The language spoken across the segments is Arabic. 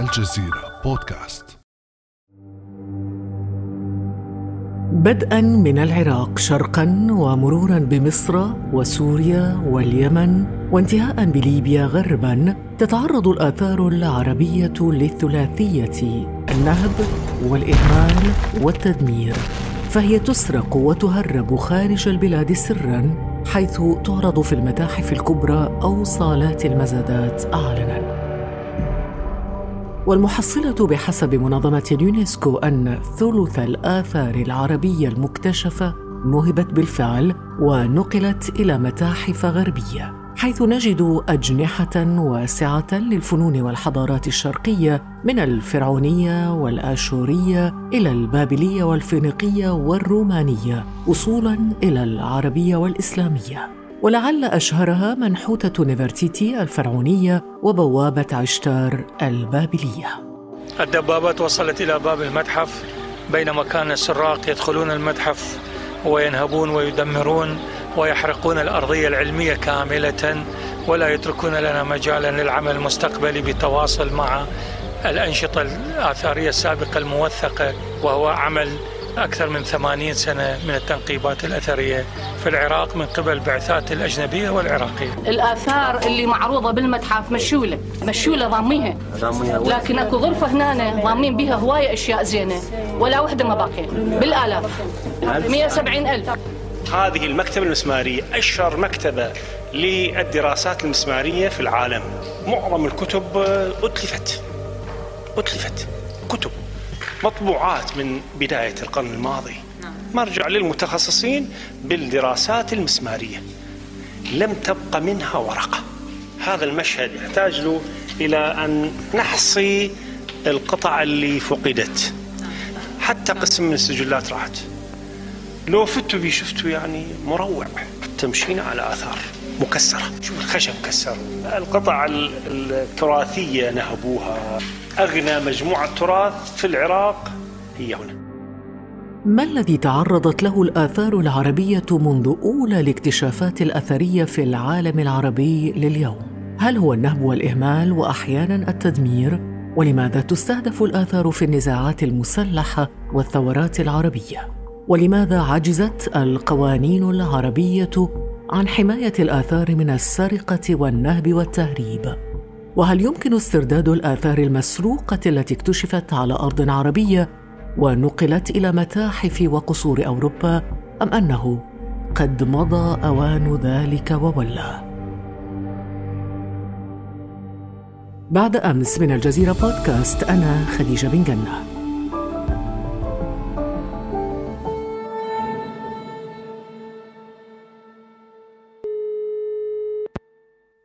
الجزيرة بودكاست. بدءا من العراق شرقا ومرورا بمصر وسوريا واليمن وانتهاء بليبيا غربا تتعرض الآثار العربية للثلاثية النهب والاهمال والتدمير. فهي تسرق وتهرب خارج البلاد سرا حيث تعرض في المتاحف الكبرى أو صالات المزادات اعلنا. والمحصلة بحسب منظمة اليونسكو أن ثلث الآثار العربية المكتشفة نهبت بالفعل ونقلت إلى متاحف غربية حيث نجد أجنحة واسعة للفنون والحضارات الشرقية من الفرعونية والآشورية إلى البابلية والفينيقية والرومانية وصولا إلى العربية والإسلامية. ولعل أشهرها منحوتة نفرتيتي الفرعونية وبوابة عشتار البابلية. الدبابات وصلت إلى باب المتحف. بينما كان السراق يدخلون المتحف وينهبون ويدمرون ويحرقون الأرضية العلمية كاملة ولا يتركون لنا مجالا للعمل المستقبلي بتواصل مع الأنشطة الآثارية السابقة الموثقة وهو عمل أكثر من ثمانين سنة من التنقيبات الأثرية في العراق من قبل بعثات الأجنبية والعراقية. الآثار اللي معروضة بالمتحف مشولة مشولة ضاميها. لكن أكو غرفة هنا ضامنين بها هواية أشياء زينة ولا وحدة ما باقية. بالآلاف. 170 ألف. هذه المكتبة المسمارية أشهر مكتبة للدراسات المسمارية في العالم. معظم الكتب أتلفت. أتلفت. كتب. مطبوعات من بداية القرن الماضي. مرجع للمتخصصين بالدراسات المسمارية. لم تبق منها ورقة. هذا المشهد يحتاج له إلى أن نحصي القطع اللي فقدت. حتى قسم من السجلات راحت. لو فتوا بي شفتوا يعني مروع. تمشينا على آثار. مكسرة شوف الخشب كسر القطع التراثية نهبوها أغنى مجموعة تراث في العراق هي هنا ما الذي تعرضت له الآثار العربية منذ أولى الاكتشافات الأثرية في العالم العربي لليوم؟ هل هو النهب والإهمال وأحيانا التدمير؟ ولماذا تستهدف الآثار في النزاعات المسلحة والثورات العربية؟ ولماذا عجزت القوانين العربية عن حماية الآثار من السرقة والنهب والتهريب؟ وهل يمكن استرداد الآثار المسروقة التي اكتشفت على أرض عربية ونقلت إلى متاحف وقصور أوروبا أم أنه قد مضى أوان ذلك وولى؟ بعد أمس من الجزيرة بودكاست أنا خديجة بن جنة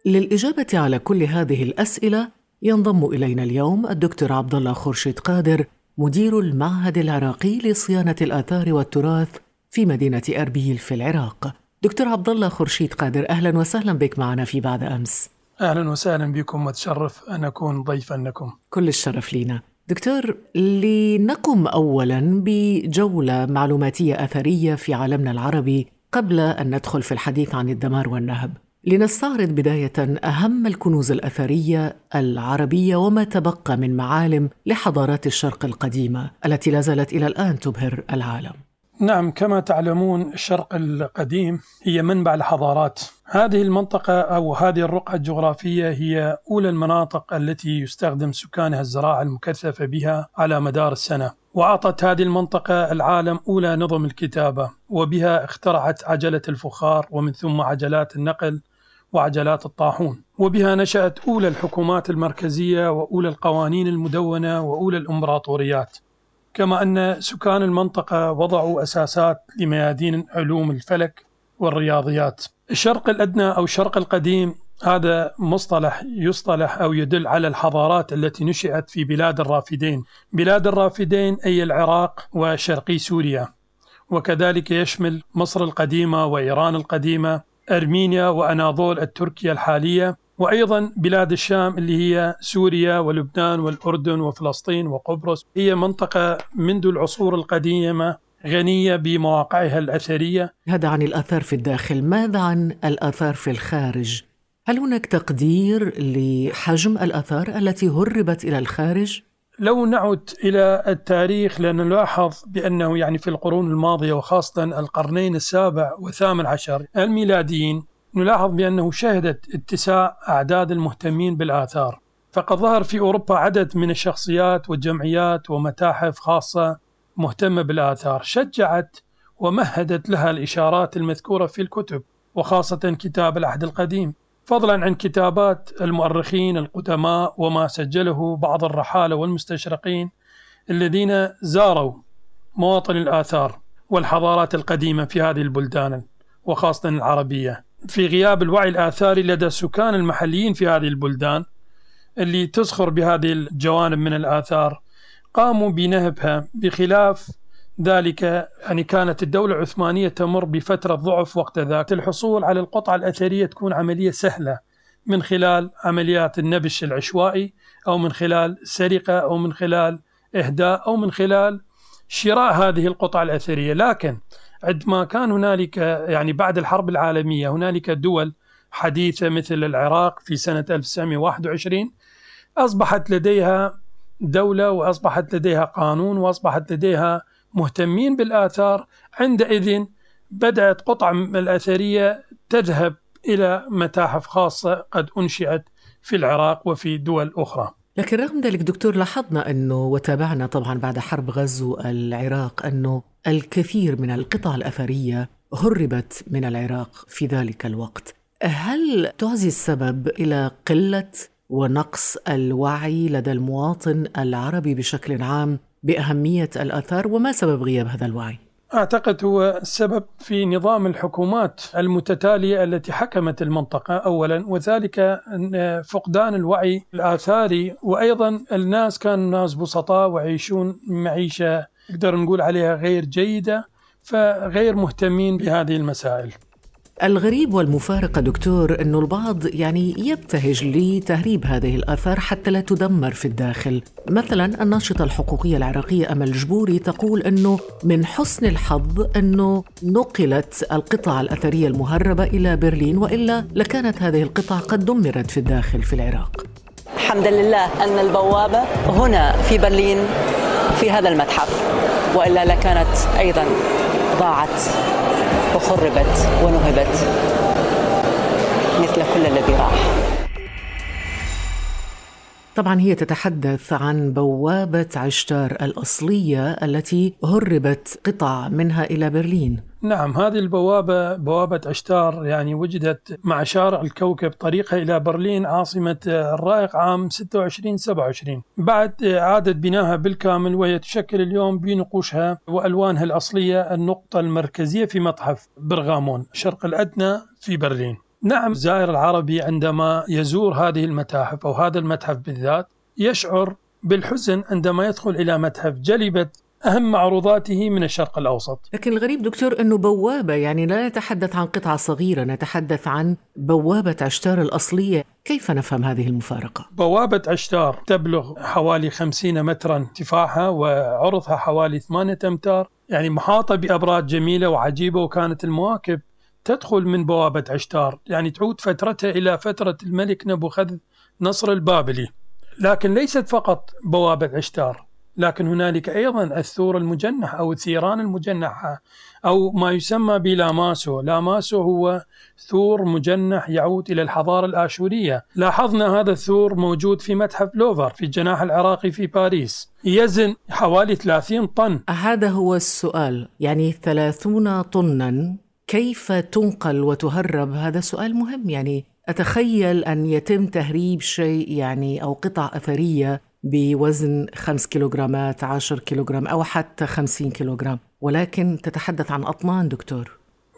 للإجابة على كل هذه الأسئلة ينضم إلينا اليوم الدكتور عبد الله خورشيد قادر مدير المعهد العراقي لصيانة الآثار والتراث في مدينة أربيل في العراق. دكتور عبد الله خورشيد قادر أهلا وسهلا بك معنا في بعد أمس. أهلا وسهلا بكم وتشرف أن أكون ضيفا لكم. كل الشرف لنا. دكتور لنقم أولا بجولة معلوماتية أثرية في عالمنا العربي قبل أن ندخل في الحديث عن الدمار والنهب. لنستعرض بداية أهم الكنوز الأثرية العربية وما تبقى من معالم لحضارات الشرق القديمة التي لا زالت إلى الآن تبهر العالم. نعم كما تعلمون الشرق القديم هي منبع الحضارات. هذه المنطقة أو هذه الرقعة الجغرافية هي أولى المناطق التي يستخدم سكانها الزراعة المكثفة بها على مدار السنة. وأعطت هذه المنطقة العالم أولى نظم الكتابة وبها اخترعت عجلة الفخار ومن ثم عجلات النقل وعجلات الطاحون وبها نشأت أولى الحكومات المركزية وأولى القوانين المدونة وأولى الإمبراطوريات. كما أن سكان المنطقة وضعوا أساسات لميادين علوم الفلك والرياضيات. الشرق الأدنى أو الشرق القديم هذا مصطلح يصطلح أو يدل على الحضارات التي نشأت في بلاد الرافدين. بلاد الرافدين أي العراق وشرقي سوريا. وكذلك يشمل مصر القديمة وإيران القديمة. أرمينيا وأناضول التركية الحالية وأيضا بلاد الشام اللي هي سوريا ولبنان والأردن وفلسطين وقبرص هي منطقة منذ العصور القديمة غنية بمواقعها الأثرية هذا عن الآثار في الداخل ماذا عن الآثار في الخارج؟ هل هناك تقدير لحجم الآثار التي هربت إلى الخارج؟ لو نعد إلى التاريخ لنلاحظ بأنه يعني في القرون الماضية وخاصة القرنين السابع والثامن عشر الميلاديين نلاحظ بأنه شهدت اتساع أعداد المهتمين بالآثار. فقد ظهر في أوروبا عدد من الشخصيات والجمعيات ومتاحف خاصة مهتمة بالآثار. شجعت ومهدت لها الإشارات المذكورة في الكتب وخاصة كتاب العهد القديم. فضلا عن كتابات المؤرخين القدماء وما سجله بعض الرحالة والمستشرقين الذين زاروا مواطن الآثار والحضارات القديمة في هذه البلدان وخاصة العربية. في غياب الوعي الآثاري لدى السكان المحليين في هذه البلدان اللي تزخر بهذه الجوانب من الآثار قاموا بنهبها بخلاف ذلك يعني كانت الدولة العثمانية تمر بفترة ضعف وقت ذاك. الحصول على القطعة الأثرية تكون عملية سهلة من خلال عمليات النبش العشوائي أو من خلال سرقة أو من خلال إهداء أو من خلال شراء هذه القطع الأثرية. لكن عندما كان هنالك يعني بعد الحرب العالمية هنالك دول حديثة مثل العراق في سنة 1921 أصبحت لديها دولة وأصبحت لديها قانون وأصبحت لديها مهتمين بالآثار عندئذ بدأت قطع الأثرية تذهب إلى متاحف خاصة قد أنشئت في العراق وفي دول أخرى. لكن رغم ذلك دكتور لاحظنا أنه وتابعنا طبعا بعد حرب غزو العراق أنه الكثير من القطع الأثرية هربت من العراق في ذلك الوقت. هل تعزي السبب إلى قلة ونقص الوعي لدى المواطن العربي بشكل عام بأهمية الاثار وما سبب غياب هذا الوعي؟ أعتقد هو السبب في نظام الحكومات المتتالية التي حكمت المنطقة اولا وذلك فقدان الوعي الآثاري وأيضا الناس كانوا ناس بسطاء ويعيشون معيشة نقدر نقول عليها غير جيدة فغير مهتمين بهذه المسائل. الغريب والمفارقة دكتور أنه البعض يعني يبتهج لتهريب هذه الآثار حتى لا تدمر في الداخل. مثلا الناشطة الحقوقية العراقية أمل جبوري تقول أنه من حسن الحظ أنه نقلت القطع الأثرية المهربة إلى برلين وإلا لكانت هذه القطع قد دمرت في الداخل في العراق. الحمد لله أن البوابة هنا في برلين في هذا المتحف وإلا لكانت أيضا ضاعت وخربت ونهبت مثل كل الذي راح. طبعا هي تتحدث عن بوابة عشتار الأصلية التي هربت قطع منها إلى برلين. نعم هذه البوابة بوابة عشتار يعني وجدت مع شارع الكوكب طريقها إلى برلين عاصمة الرائق عام 26 27 بعد إعادة بنائها بالكامل وهي تشكل اليوم بنقوشها وألوانها الأصلية النقطة المركزية في متحف برغامون الشرق الأدنى في برلين. نعم الزائر العربي عندما يزور هذه المتاحف أو هذا المتحف بالذات يشعر بالحزن عندما يدخل إلى متحف جلبت أهم معروضاته من الشرق الأوسط لكن الغريب دكتور أنه بوابة يعني لا نتحدث عن قطعة صغيرة نتحدث عن بوابة عشتار الأصلية كيف نفهم هذه المفارقة؟ بوابة عشتار تبلغ حوالي 50 مترا ارتفاعها وعرضها حوالي 8 أمتار يعني محاطة بأبراج جميلة وعجيبة وكانت المواكب تدخل من بوابة عشتار. يعني تعود فترتها إلى فترة الملك نبوخذ نصر البابلي. لكن ليست فقط بوابة عشتار لكن هنالك أيضا الثور المجنح أو الثيران المجنحة أو ما يسمى بلاماسو. لاماسو هو ثور مجنح يعود إلى الحضارة الآشورية. لاحظنا هذا الثور موجود في متحف لوفر في الجناح العراقي في باريس. يزن حوالي 30 طن. هذا هو السؤال. يعني 30 طنا كيف تنقل وتهرب؟ هذا سؤال مهم. يعني أتخيل أن يتم تهريب شيء يعني أو قطع أثرية بوزن 5 كيلوغرامات 10 كيلوغرام أو حتى 50 كيلوغرام. ولكن تتحدث عن أطنان دكتور.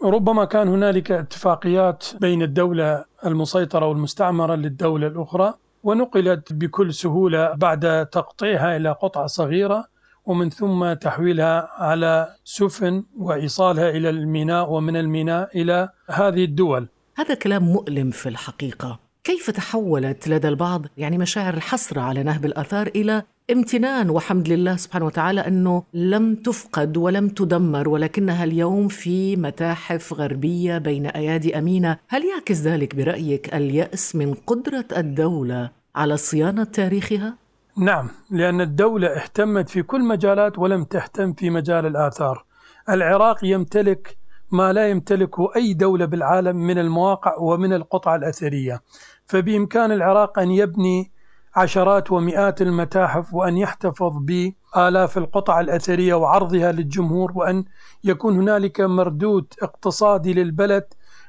ربما كان هنالك اتفاقيات بين الدولة المسيطرة والمستعمرة للدولة الأخرى ونقلت بكل سهولة بعد تقطيعها إلى قطعة صغيرة. ومن ثم تحويلها على سفن وإيصالها إلى الميناء ومن الميناء إلى هذه الدول. هذا كلام مؤلم في الحقيقة. كيف تحولت لدى البعض يعني مشاعر الحسرة على نهب الآثار إلى امتنان وحمد لله سبحانه وتعالى أنه لم تفقد ولم تدمر ولكنها اليوم في متاحف غربية بين أيادي أمينة هل يعكس ذلك برأيك اليأس من قدرة الدولة على صيانة تاريخها؟ نعم لأن الدولة اهتمت في كل مجالات ولم تهتم في مجال الآثار. العراق يمتلك ما لا يمتلكه أي دولة بالعالم من المواقع ومن القطع الأثرية. فبإمكان العراق أن يبني عشرات ومئات المتاحف وأن يحتفظ بآلاف القطع الأثرية وعرضها للجمهور وأن يكون هنالك مردود اقتصادي للبلد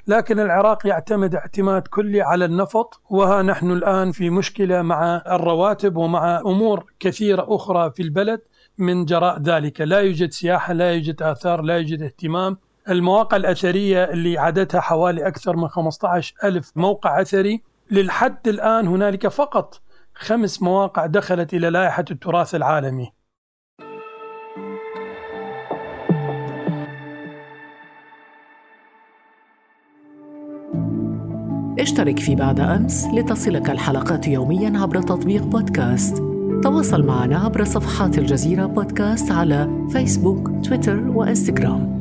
لكن العراق يعتمد اعتماد كلي على النفط وها نحن الآن في مشكلة مع الرواتب ومع أمور كثيرة أخرى في البلد من جراء ذلك. لا يوجد سياحة لا يوجد آثار لا يوجد اهتمام. المواقع الأثرية اللي عددها حوالي أكثر من 15 ألف موقع أثري للحد الآن هنالك فقط خمس مواقع دخلت إلى لائحة التراث العالمي. اشترك في بعد أمس لتصلك الحلقات يوميا عبر تطبيق بودكاست. تواصل معنا عبر صفحات الجزيرة بودكاست على فيسبوك تويتر وإنستغرام.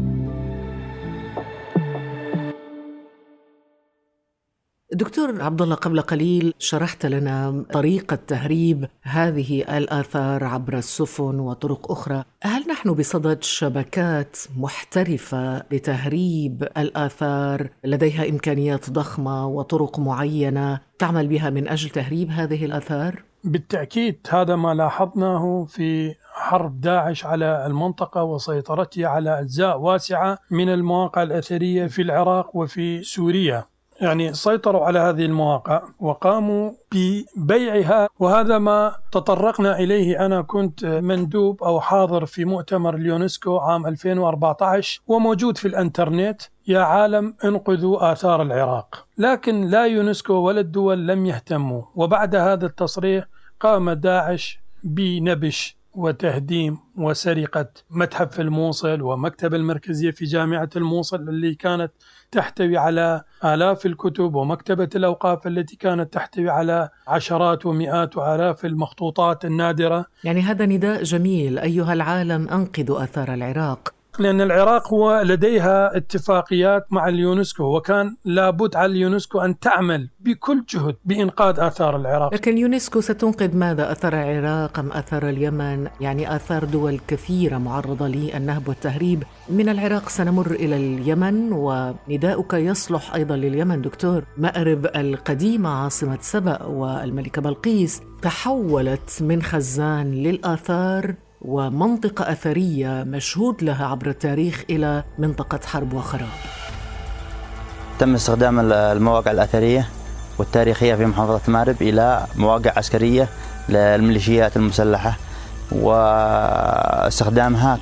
دكتور عبد الله قبل قليل شرحت لنا طريقة تهريب هذه الآثار عبر السفن وطرق أخرى هل نحن بصدد شبكات محترفة لتهريب الآثار لديها إمكانيات ضخمة وطرق معينة تعمل بها من أجل تهريب هذه الآثار؟ بالتأكيد هذا ما لاحظناه في حرب داعش على المنطقة وسيطرتها على أجزاء واسعة من المواقع الأثرية في العراق وفي سوريا يعني سيطروا على هذه المواقع وقاموا ببيعها وهذا ما تطرقنا إليه. أنا كنت مندوب أو حاضر في مؤتمر اليونسكو عام 2014 وموجود في الإنترنت يا عالم انقذوا آثار العراق. لكن لا يونسكو ولا الدول لم يهتموا. وبعد هذا التصريح قام داعش بنبش. وتهديم وسرقة متحف الموصل ومكتب المركزية في جامعة الموصل اللي كانت تحتوي على آلاف الكتب ومكتبة الأوقاف التي كانت تحتوي على عشرات ومئات وآلاف المخطوطات النادرة. يعني هذا نداء جميل أيها العالم أنقذوا آثار العراق. لأن العراق هو لديها اتفاقيات مع اليونسكو وكان لابد على اليونسكو أن تعمل بكل جهد بإنقاذ آثار العراق. لكن اليونسكو ستنقذ ماذا؟ أثر العراق أم أثر اليمن؟ يعني آثار دول كثيرة معرضة للنهب والتهريب من العراق سنمر إلى اليمن ونداؤك يصلح أيضا لليمن. دكتور مأرب القديمة عاصمة سبأ والملكة بلقيس تحولت من خزان للآثار. ومنطقة أثرية مشهود لها عبر التاريخ إلى منطقة حرب وخراب. تم استخدام المواقع الأثرية والتاريخية في محافظة مأرب إلى مواقع عسكرية للميليشيات المسلحة واستخدامها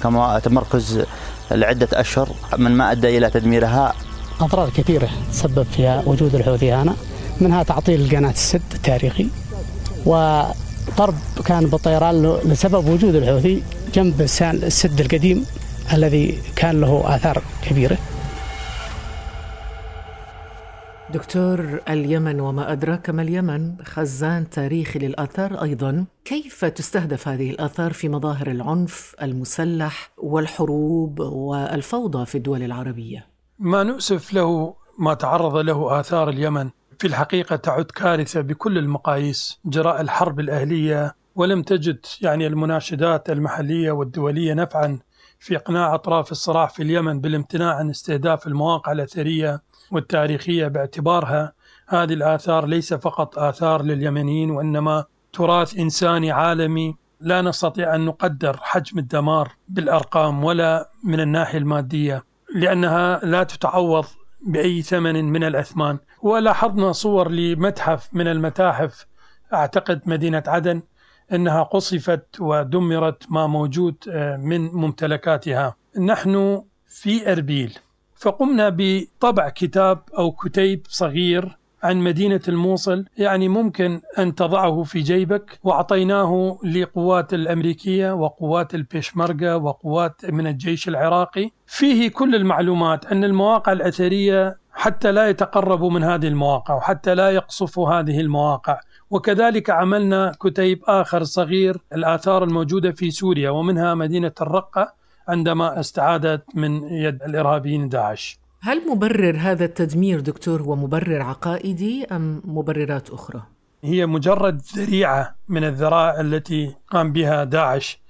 كمركز لعدة أشهر من ما أدى إلى تدميرها. أضرار كثيرة تسبب فيها وجود الحوثي هنا منها تعطيل قناة السد التاريخي وضرب كان بالطيران لسبب وجود الحوثي جنب السد القديم الذي كان له آثار كبيرة. دكتور اليمن وما أدراك ما اليمن؟ خزان تاريخي للآثار أيضا. كيف تستهدف هذه الآثار في مظاهر العنف المسلح والحروب والفوضى في الدول العربية؟ ما نؤسف له ما تعرض له آثار اليمن. في الحقيقة تعد كارثة بكل المقاييس جراء الحرب الأهلية ولم تجد يعني المناشدات المحلية والدولية نفعا في إقناع أطراف الصراع في اليمن بالامتناع عن استهداف المواقع الأثرية والتاريخية باعتبارها. هذه الآثار ليس فقط آثار لليمنيين وإنما تراث إنساني عالمي. لا نستطيع أن نقدر حجم الدمار بالأرقام ولا من الناحية المادية لأنها لا تتعوض بأي ثمن من الأثمان. ولاحظنا صور لمتحف من المتاحف. أعتقد مدينة عدن أنها قصفت ودمرت ما موجود من ممتلكاتها. نحن في أربيل. فقمنا بطبع كتاب أو كتيب صغير عن مدينة الموصل يعني ممكن أن تضعه في جيبك. وأعطيناه لقوات الأمريكية وقوات البيشمركة وقوات من الجيش العراقي. فيه كل المعلومات أن المواقع الأثرية حتى لا يتقربوا من هذه المواقع وحتى لا يقصفوا هذه المواقع. وكذلك عملنا كتيب آخر صغير الآثار الموجودة في سوريا ومنها مدينة الرقة عندما استعادت من يد الإرهابيين داعش. هل مبرر هذا التدمير دكتور هو مبرر عقائدي أم مبررات أخرى؟ هي مجرد ذريعة من الذرائع التي قام بها داعش.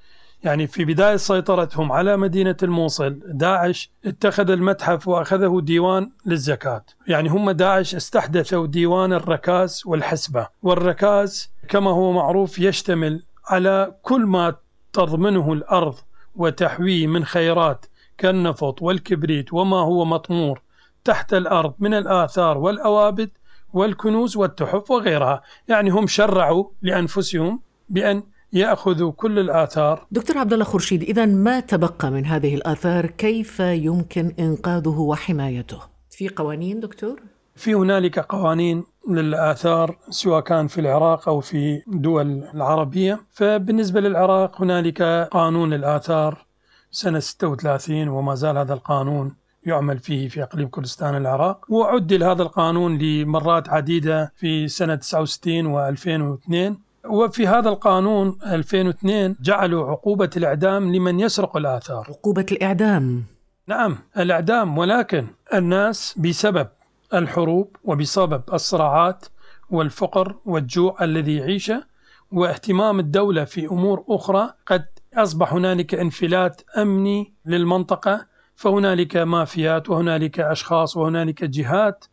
يعني في بداية سيطرتهم على مدينة الموصل داعش اتخذ المتحف وأخذه ديوان للزكاة. يعني هم داعش استحدثوا ديوان الركاز والحسبة. والركاز كما هو معروف يشتمل على كل ما تضمنه الأرض وتحويه من خيرات كالنفط والكبريت وما هو مطمور تحت الأرض من الآثار والأوابد والكنوز والتحف وغيرها يعني هم شرعوا لأنفسهم بأن ياخذ كل الآثار. دكتور عبد الله خورشيد، اذا ما تبقى من هذه الآثار كيف يمكن إنقاذه وحمايته؟ في قوانين دكتور؟ في هنالك قوانين للآثار سواء كان في العراق أو في دول العربية فبالنسبة للعراق هنالك قانون الآثار سنة 36 وما زال هذا القانون يعمل فيه في أقليم كردستان العراق وعدل هذا القانون لمرات عديدة في سنة 69 و2002 وفي هذا القانون 2002 جعلوا عقوبة الإعدام لمن يسرق الآثار. عقوبة الإعدام. نعم الإعدام ولكن الناس بسبب الحروب وبسبب الصراعات والفقر والجوع الذي يعيشه واهتمام الدولة في أمور أخرى قد أصبح هنالك انفلات أمني للمنطقة فهنالك مافيات وهنالك أشخاص وهنالك جهات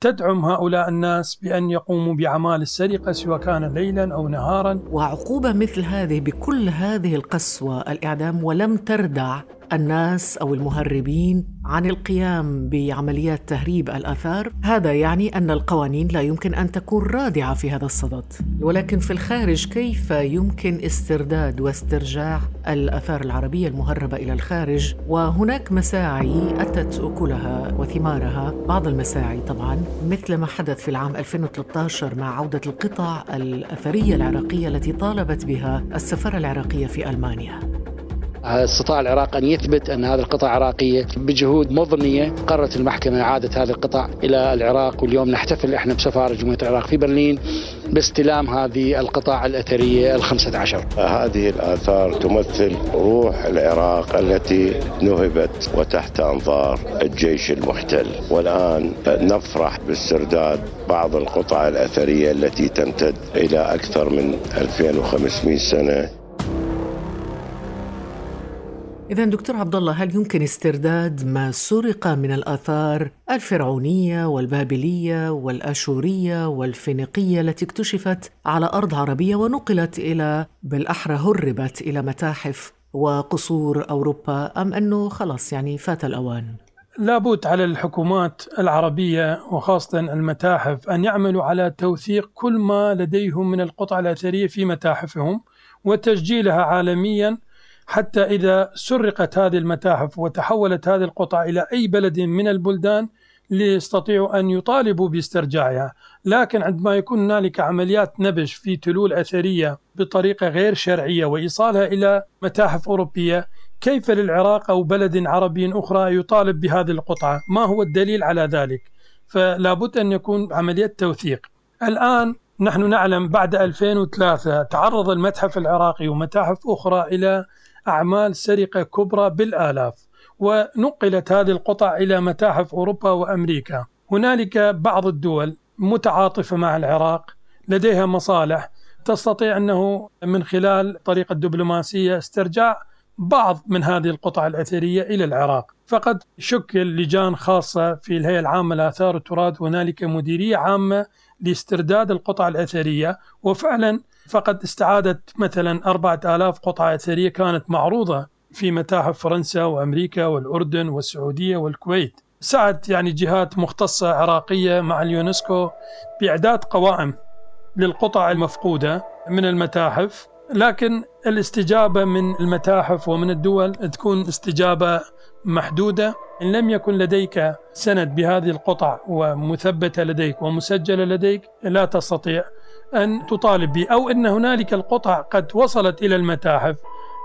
تدعم هؤلاء الناس بأن يقوموا بأعمال السرقة سواء كان ليلا أو نهارا. وعقوبة مثل هذه بكل هذه القسوة الإعدام ولم تردع. الناس أو المهربين عن القيام بعمليات تهريب الآثار. هذا يعني أن القوانين لا يمكن أن تكون رادعة في هذا الصدد. ولكن في الخارج كيف يمكن استرداد واسترجاع الآثار العربية المهربة إلى الخارج؟ وهناك مساعي أتت أكلها وثمارها. بعض المساعي طبعا مثل ما حدث في العام 2013 مع عودة القطع الأثرية العراقية التي طالبت بها السفارة العراقية في ألمانيا. استطاع العراق أن يثبت أن هذه القطع عراقية بجهود مضنية قررت المحكمة إعادة هذه القطع إلى العراق واليوم نحتفل إحنا بسفارة جمهورية العراق في برلين باستلام هذه القطع الأثرية الخمسة عشر. هذه الآثار تمثل روح العراق التي نهبت وتحت أنظار الجيش المحتل. والآن نفرح باسترداد بعض القطع الأثرية التي تمتد إلى أكثر من 2500 سنة. إذا دكتور عبد الله هل يمكن استرداد ما سرق من الآثار الفرعونية والبابلية والآشورية والفينيقية التي اكتشفت على أرض عربية ونقلت إلى بالأحرى هربت إلى متاحف وقصور أوروبا أم أنه خلاص يعني فات الأوان؟ لابد على الحكومات العربية وخاصة المتاحف أن يعملوا على توثيق كل ما لديهم من القطع الأثرية في متاحفهم وتسجيلها عالميا حتى إذا سرقت هذه المتاحف وتحولت هذه القطع إلى أي بلد من البلدان ليستطيعوا أن يطالبوا باسترجاعها. لكن عندما يكون هنالك عمليات نبش في تلول أثرية بطريقة غير شرعية وإيصالها إلى متاحف أوروبية كيف للعراق أو بلد عربي أخرى يطالب بهذه القطعة؟ ما هو الدليل على ذلك؟ فلا بد أن يكون عملية توثيق. الآن نحن نعلم بعد 2003 تعرض المتحف العراقي ومتاحف أخرى إلى أعمال سرقة كبرى بالآلاف ونقلت هذه القطع إلى متاحف أوروبا وأمريكا. هنالك بعض الدول متعاطفة مع العراق لديها مصالح. تستطيع أنه من خلال طريقة دبلوماسية استرجاع بعض من هذه القطع الأثرية إلى العراق. فقد شكل لجان خاصة في الهيئة العامة لآثار التراث. هنالك مديرية عامة لاسترداد القطع الأثرية وفعلا فقد استعادت مثلا أربعة آلاف قطعة أثرية كانت معروضة في متاحف فرنسا وأمريكا والأردن والسعودية والكويت. سعت يعني جهات مختصة عراقية مع اليونسكو بإعداد قوائم للقطع المفقودة من المتاحف لكن الاستجابة من المتاحف ومن الدول تكون استجابة محدودة. إن لم يكن لديك سند بهذه القطع ومثبتة لديك ومسجلة لديك لا تستطيع أن تطالب به أو أن هنالك القطع قد وصلت إلى المتاحف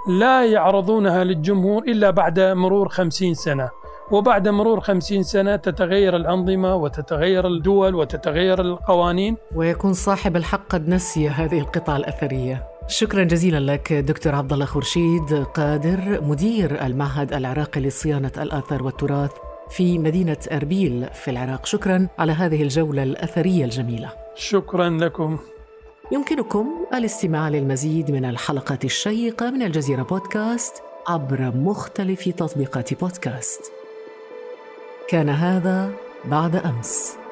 لا يعرضونها للجمهور إلا بعد مرور خمسين سنة. وبعد مرور خمسين سنة تتغير الأنظمة وتتغير الدول وتتغير القوانين. ويكون صاحب الحق قد نسي هذه القطع الأثرية. شكرا جزيلا لك دكتور عبد الله خورشيد قادر مدير المعهد العراقي لصيانة الآثار والتراث في مدينة أربيل في العراق. شكرا على هذه الجولة الأثرية الجميلة. شكرا لكم. يمكنكم الاستماع للمزيد من الحلقات الشيقة من الجزيرة بودكاست عبر مختلف تطبيقات بودكاست. كان هذا بعد أمس.